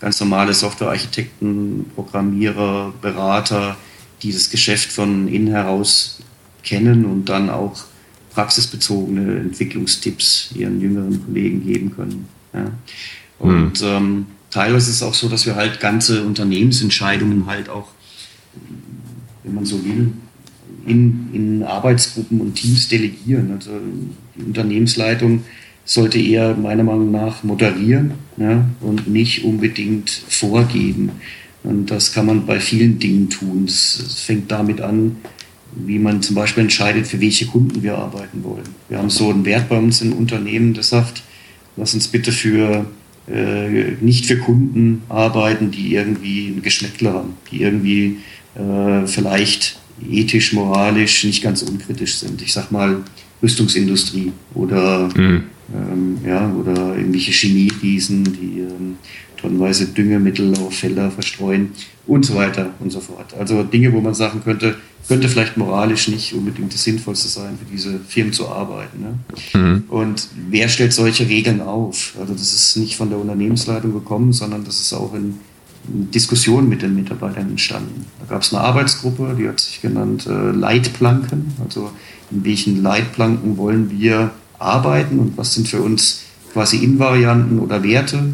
ganz normale Softwarearchitekten, Programmierer, Berater, die das Geschäft von innen heraus kennen und dann auch praxisbezogene Entwicklungstipps ihren jüngeren Kollegen geben können. Ja. Und mhm. ähm, teilweise ist es auch so, dass wir halt ganze Unternehmensentscheidungen halt auch, wenn man so will, in, in Arbeitsgruppen und Teams delegieren. Also die Unternehmensleitung sollte eher meiner Meinung nach moderieren ja, und nicht unbedingt vorgeben. Und das kann man bei vielen Dingen tun. Es fängt damit an, wie man zum Beispiel entscheidet, für welche Kunden wir arbeiten wollen. Wir haben so einen Wert bei uns im Unternehmen, der sagt, lass uns bitte für äh, nicht für Kunden arbeiten, die irgendwie ein Geschmäckler haben, die irgendwie äh, vielleicht ethisch, moralisch nicht ganz unkritisch sind. Ich sag mal Rüstungsindustrie oder mhm ähm, ja, oder irgendwelche Chemieriesen, die ähm, tonnenweise Düngemittel auf Felder verstreuen und so weiter und so fort. Also Dinge, wo man sagen könnte, könnte vielleicht moralisch nicht unbedingt das Sinnvollste sein, für diese Firmen zu arbeiten. Ne? Mhm. Und wer stellt solche Regeln auf? Also das ist nicht von der Unternehmensleitung gekommen, sondern das ist auch in, in Diskussionen mit den Mitarbeitern entstanden. Da gab es eine Arbeitsgruppe, die hat sich genannt äh, Leitplanken. Also in welchen Leitplanken wollen wir arbeiten und was sind für uns quasi Invarianten oder Werte,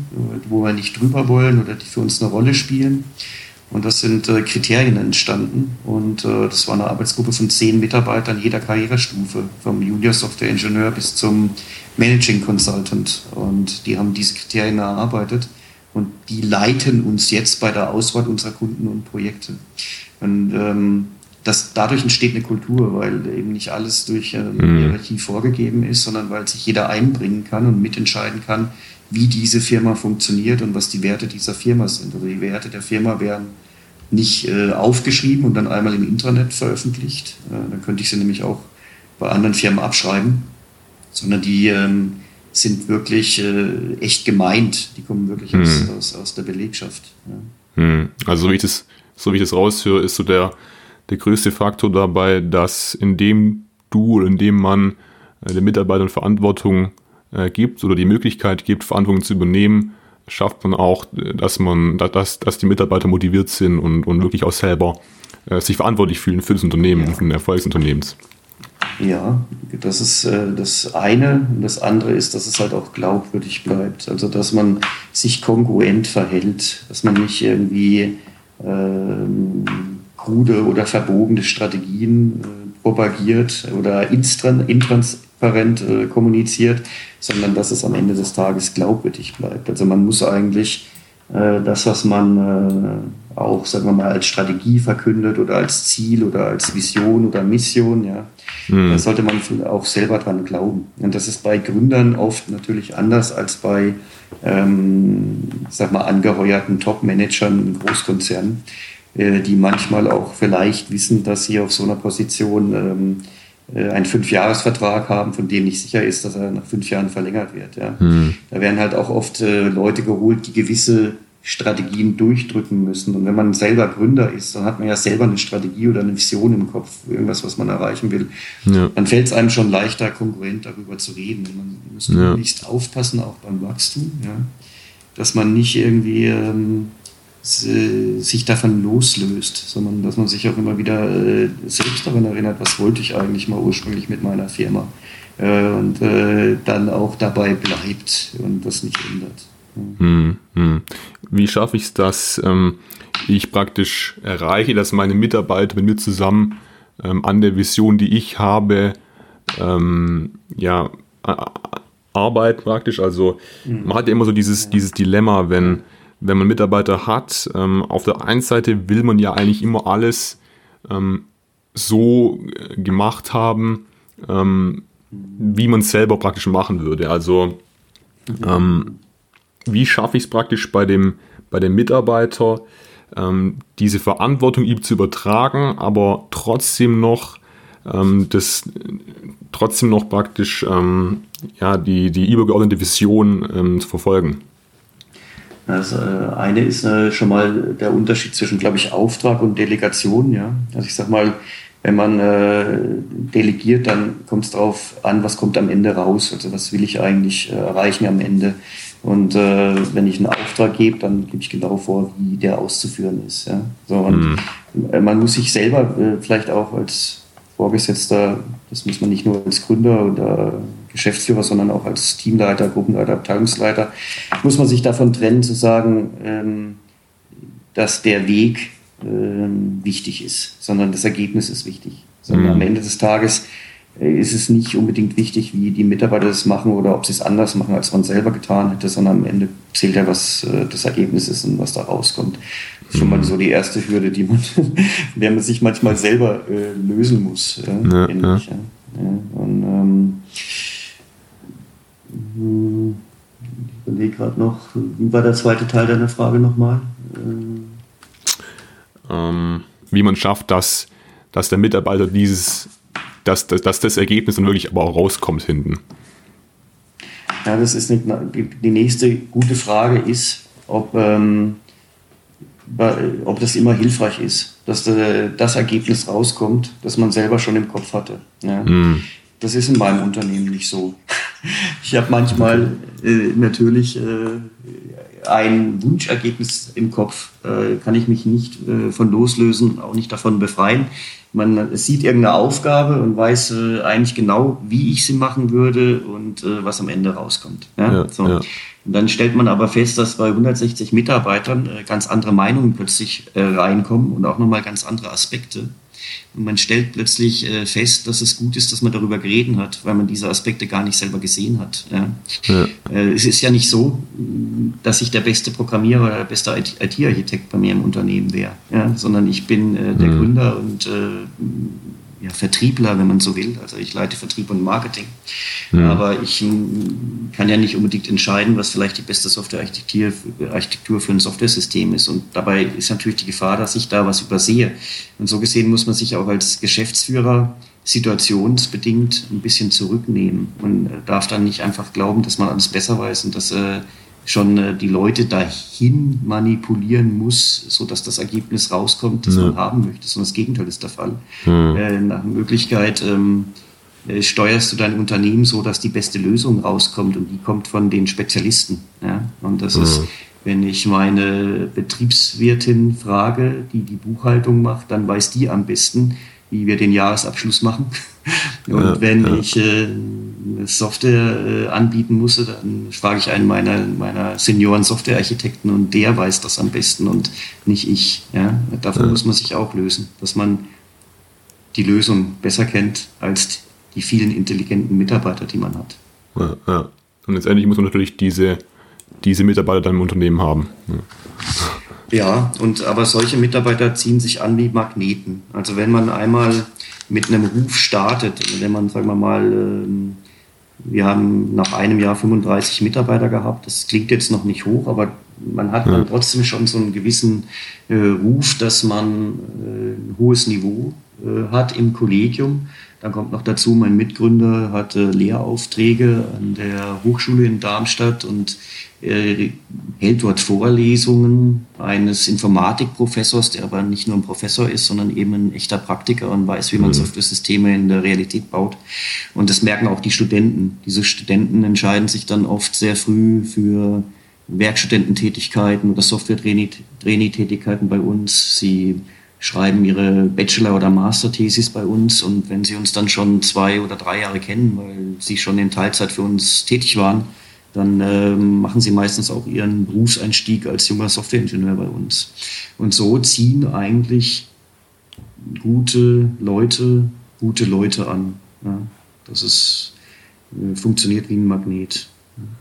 wo wir nicht drüber wollen oder die für uns eine Rolle spielen. Und das sind äh, Kriterien entstanden. Und äh, das war eine Arbeitsgruppe von zehn Mitarbeitern jeder Karrierestufe, vom Junior Software Ingenieur bis zum Managing Consultant. Und die haben diese Kriterien erarbeitet. Und die leiten uns jetzt bei der Auswahl unserer Kunden und Projekte. Und ähm, das, dadurch entsteht eine Kultur, weil eben nicht alles durch äh, mhm. Hierarchie vorgegeben ist, sondern weil sich jeder einbringen kann und mitentscheiden kann, wie diese Firma funktioniert und was die Werte dieser Firma sind. Also die Werte der Firma werden nicht äh, aufgeschrieben und dann einmal im Internet veröffentlicht. Äh, dann könnte ich sie nämlich auch bei anderen Firmen abschreiben, sondern die ähm, sind wirklich äh, echt gemeint. Die kommen wirklich mhm. aus, aus, aus, der Belegschaft. Ja. Mhm. Also so wie ich das, so wie ich das raushöre, ist so der der größte Faktor dabei, dass indem du oder indem man äh, den Mitarbeitern Verantwortung äh, gibt oder die Möglichkeit gibt, Verantwortung zu übernehmen, schafft man auch, äh, dass man, dass, dass die Mitarbeiter motiviert sind und, und wirklich auch selber äh, sich verantwortlich fühlen für das Unternehmen ja. und für den Erfolg des Unternehmens. Ja, das ist äh, das eine. Das andere ist, dass es halt auch glaubwürdig bleibt. Also, dass man sich kongruent verhält, dass man nicht irgendwie ähm, krude oder verbogene Strategien äh, propagiert oder intransparent äh, kommuniziert, sondern dass es am Ende des Tages glaubwürdig bleibt. Also man muss eigentlich äh, das, was man äh, auch, sagen wir mal, als Strategie verkündet oder als Ziel oder als Vision oder Mission, ja, mhm. da sollte man auch selber dran glauben. Und das ist bei Gründern oft natürlich anders als bei, ähm, sag mal, angeheuerten Top-Managern in Großkonzernen die manchmal auch vielleicht wissen, dass sie auf so einer Position ähm, äh, einen Fünfjahresvertrag haben, von dem nicht sicher ist, dass er nach fünf Jahren verlängert wird. Ja. Mhm. Da werden halt auch oft äh, Leute geholt, die gewisse Strategien durchdrücken müssen. Und wenn man selber Gründer ist, dann hat man ja selber eine Strategie oder eine Vision im Kopf, irgendwas, was man erreichen will. Ja. Dann fällt es einem schon leichter, konkurrent darüber zu reden. Man muss ja. nicht aufpassen, auch beim Wachstum, ja, dass man nicht irgendwie ähm, sich davon loslöst, sondern dass man sich auch immer wieder äh, selbst daran erinnert, was wollte ich eigentlich mal ursprünglich mit meiner Firma äh, und äh, dann auch dabei bleibt und das nicht ändert. Hm, hm. Wie schaffe ich es, dass ähm, ich praktisch erreiche, dass meine Mitarbeiter mit mir zusammen ähm, an der Vision, die ich habe, ähm, ja, arbeiten praktisch. Also mhm. man hat ja immer so dieses, dieses Dilemma, wenn wenn man Mitarbeiter hat, ähm, auf der einen Seite will man ja eigentlich immer alles ähm, so äh, gemacht haben, ähm, wie man es selber praktisch machen würde. Also ähm, wie schaffe ich es praktisch bei dem, bei dem Mitarbeiter, ähm, diese Verantwortung ihm zu übertragen, aber trotzdem noch das trotzdem noch praktisch ja, die, die übergeordnete Vision zu verfolgen. Das äh, eine ist äh, schon mal der Unterschied zwischen, glaube ich, Auftrag und Delegation. Ja? Also ich sag mal, wenn man äh, delegiert, dann kommt es darauf an, was kommt am Ende raus. Also was will ich eigentlich erreichen am Ende. Und wenn ich einen Auftrag gebe, dann gebe ich genau vor, wie der auszuführen ist. Ja? So, und mhm. man muss sich selber vielleicht auch als Vorgesetzter, das muss man nicht nur als Gründer oder Geschäftsführer, sondern auch als Teamleiter, Gruppenleiter, Abteilungsleiter, muss man sich davon trennen zu sagen, ähm, dass der Weg ähm, wichtig ist, sondern das Ergebnis ist wichtig. Sondern mhm. am Ende des Tages äh, ist es nicht unbedingt wichtig, wie die Mitarbeiter das machen oder ob sie es anders machen, als man selber getan hätte, sondern am Ende zählt ja, was äh, das Ergebnis ist und was da rauskommt. Das ist schon mal so die erste Hürde, die man, der man sich manchmal selber äh, lösen muss. Ja, ja, ja. Und, ähm, hm, ich überlege gerade noch, wie war der zweite Teil deiner Frage nochmal? Ähm, wie man schafft, dass, dass der Mitarbeiter dieses, dass, dass, dass das Ergebnis dann wirklich aber auch rauskommt hinten. Ja, das ist eine, die, nächste gute Frage ist, ob, ähm, ob das immer hilfreich ist, dass das Ergebnis rauskommt, das man selber schon im Kopf hatte. Ja. Mm. Das ist in meinem Unternehmen nicht so. Ich habe manchmal äh, natürlich äh, ein Wunschergebnis im Kopf, äh, kann ich mich nicht äh, von loslösen, auch nicht davon befreien. Man sieht irgendeine Aufgabe und weiß äh, eigentlich genau, wie ich sie machen würde und äh, was am Ende rauskommt. Ja? Ja, so. ja. Und dann stellt man aber fest, dass bei 160 Mitarbeitern ganz andere Meinungen plötzlich reinkommen und auch nochmal ganz andere Aspekte. Und man stellt plötzlich äh, fest, dass es gut ist, dass man darüber geredet hat, weil man diese Aspekte gar nicht selber gesehen hat. Ja. Ja. Äh, es ist ja nicht so, dass ich der beste Programmierer oder der beste IT-Architekt bei mir im Unternehmen wäre, ja, sondern ich bin äh, der mhm. Gründer und ja, Vertriebler, wenn man so will. Also ich leite Vertrieb und Marketing. Ja. Aber ich kann ja nicht unbedingt entscheiden, was vielleicht die beste Softwarearchitektur für ein Softwaresystem ist. Und dabei ist natürlich die Gefahr, dass ich da was übersehe. Und so gesehen muss man sich auch als Geschäftsführer situationsbedingt ein bisschen zurücknehmen und darf dann nicht einfach glauben, dass man alles besser weiß und dass äh, schon äh, die Leute dahin manipulieren muss, so dass das Ergebnis rauskommt, das ja. man haben möchte, sondern das Gegenteil ist der Fall. Ja. Äh, nach Möglichkeit ähm, äh, steuerst du dein Unternehmen so, dass die beste Lösung rauskommt und die kommt von den Spezialisten. Ja? Und das ja. ist, wenn ich meine Betriebswirtin frage, die die Buchhaltung macht, dann weiß die am besten, wie wir den Jahresabschluss machen. Und wenn ich äh, Software äh, anbieten muss, dann frage ich einen meiner, meiner Senioren-Softwarearchitekten und der weiß das am besten und nicht ich. Ja? Davon ja. muss man sich auch lösen, dass man die Lösung besser kennt als die vielen intelligenten Mitarbeiter, die man hat. Ja, ja. Und letztendlich muss man natürlich diese, diese Mitarbeiter dann im Unternehmen haben. Ja. Und aber solche Mitarbeiter ziehen sich an wie Magneten. Also wenn man einmal mit einem Ruf startet, wenn man, sagen wir mal, ähm, wir haben nach einem Jahr 35 Mitarbeiter gehabt, das klingt jetzt noch nicht hoch, aber man hat dann trotzdem schon so einen gewissen äh, Ruf, dass man äh, ein hohes Niveau äh, hat im Kollegium. Dann kommt noch dazu, mein Mitgründer hatte Lehraufträge an der Hochschule in Darmstadt und äh, hält dort Vorlesungen eines Informatikprofessors, der aber nicht nur ein Professor ist, sondern eben ein echter Praktiker und weiß, wie man mhm. Software-Systeme in der Realität baut. Und das merken auch die Studenten. Diese Studenten entscheiden sich dann oft sehr früh für Werkstudententätigkeiten oder Software-Trainee-Tätigkeiten bei uns. Sie schreiben ihre Bachelor- oder Master-Thesis bei uns und wenn sie uns dann schon zwei oder drei Jahre kennen, weil sie schon in Teilzeit für uns tätig waren, dann äh, machen sie meistens auch ihren Berufseinstieg als junger Softwareingenieur bei uns. Und so ziehen eigentlich gute Leute gute Leute an. Ja, das ist, äh, funktioniert wie ein Magnet.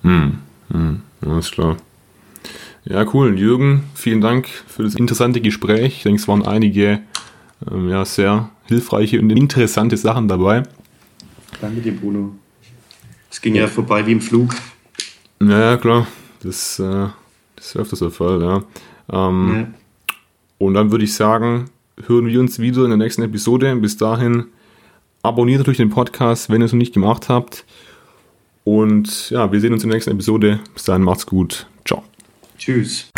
Hm, hm, alles klar. Ja, cool. Jürgen, vielen Dank für das interessante Gespräch. Ich denke, es waren einige ähm, ja, sehr hilfreiche und interessante Sachen dabei. Danke dir, Bruno. Es ging ja vorbei wie im Flug. Ja, klar. Das äh, Das ist öfters der Fall, ja. Ähm, ja. Und dann würde ich sagen, hören wir uns wieder in der nächsten Episode. Bis dahin abonniert natürlich den Podcast, wenn ihr es noch nicht gemacht habt. Und ja, wir sehen uns in der nächsten Episode. Bis dahin macht's gut. Ciao. Tschüss.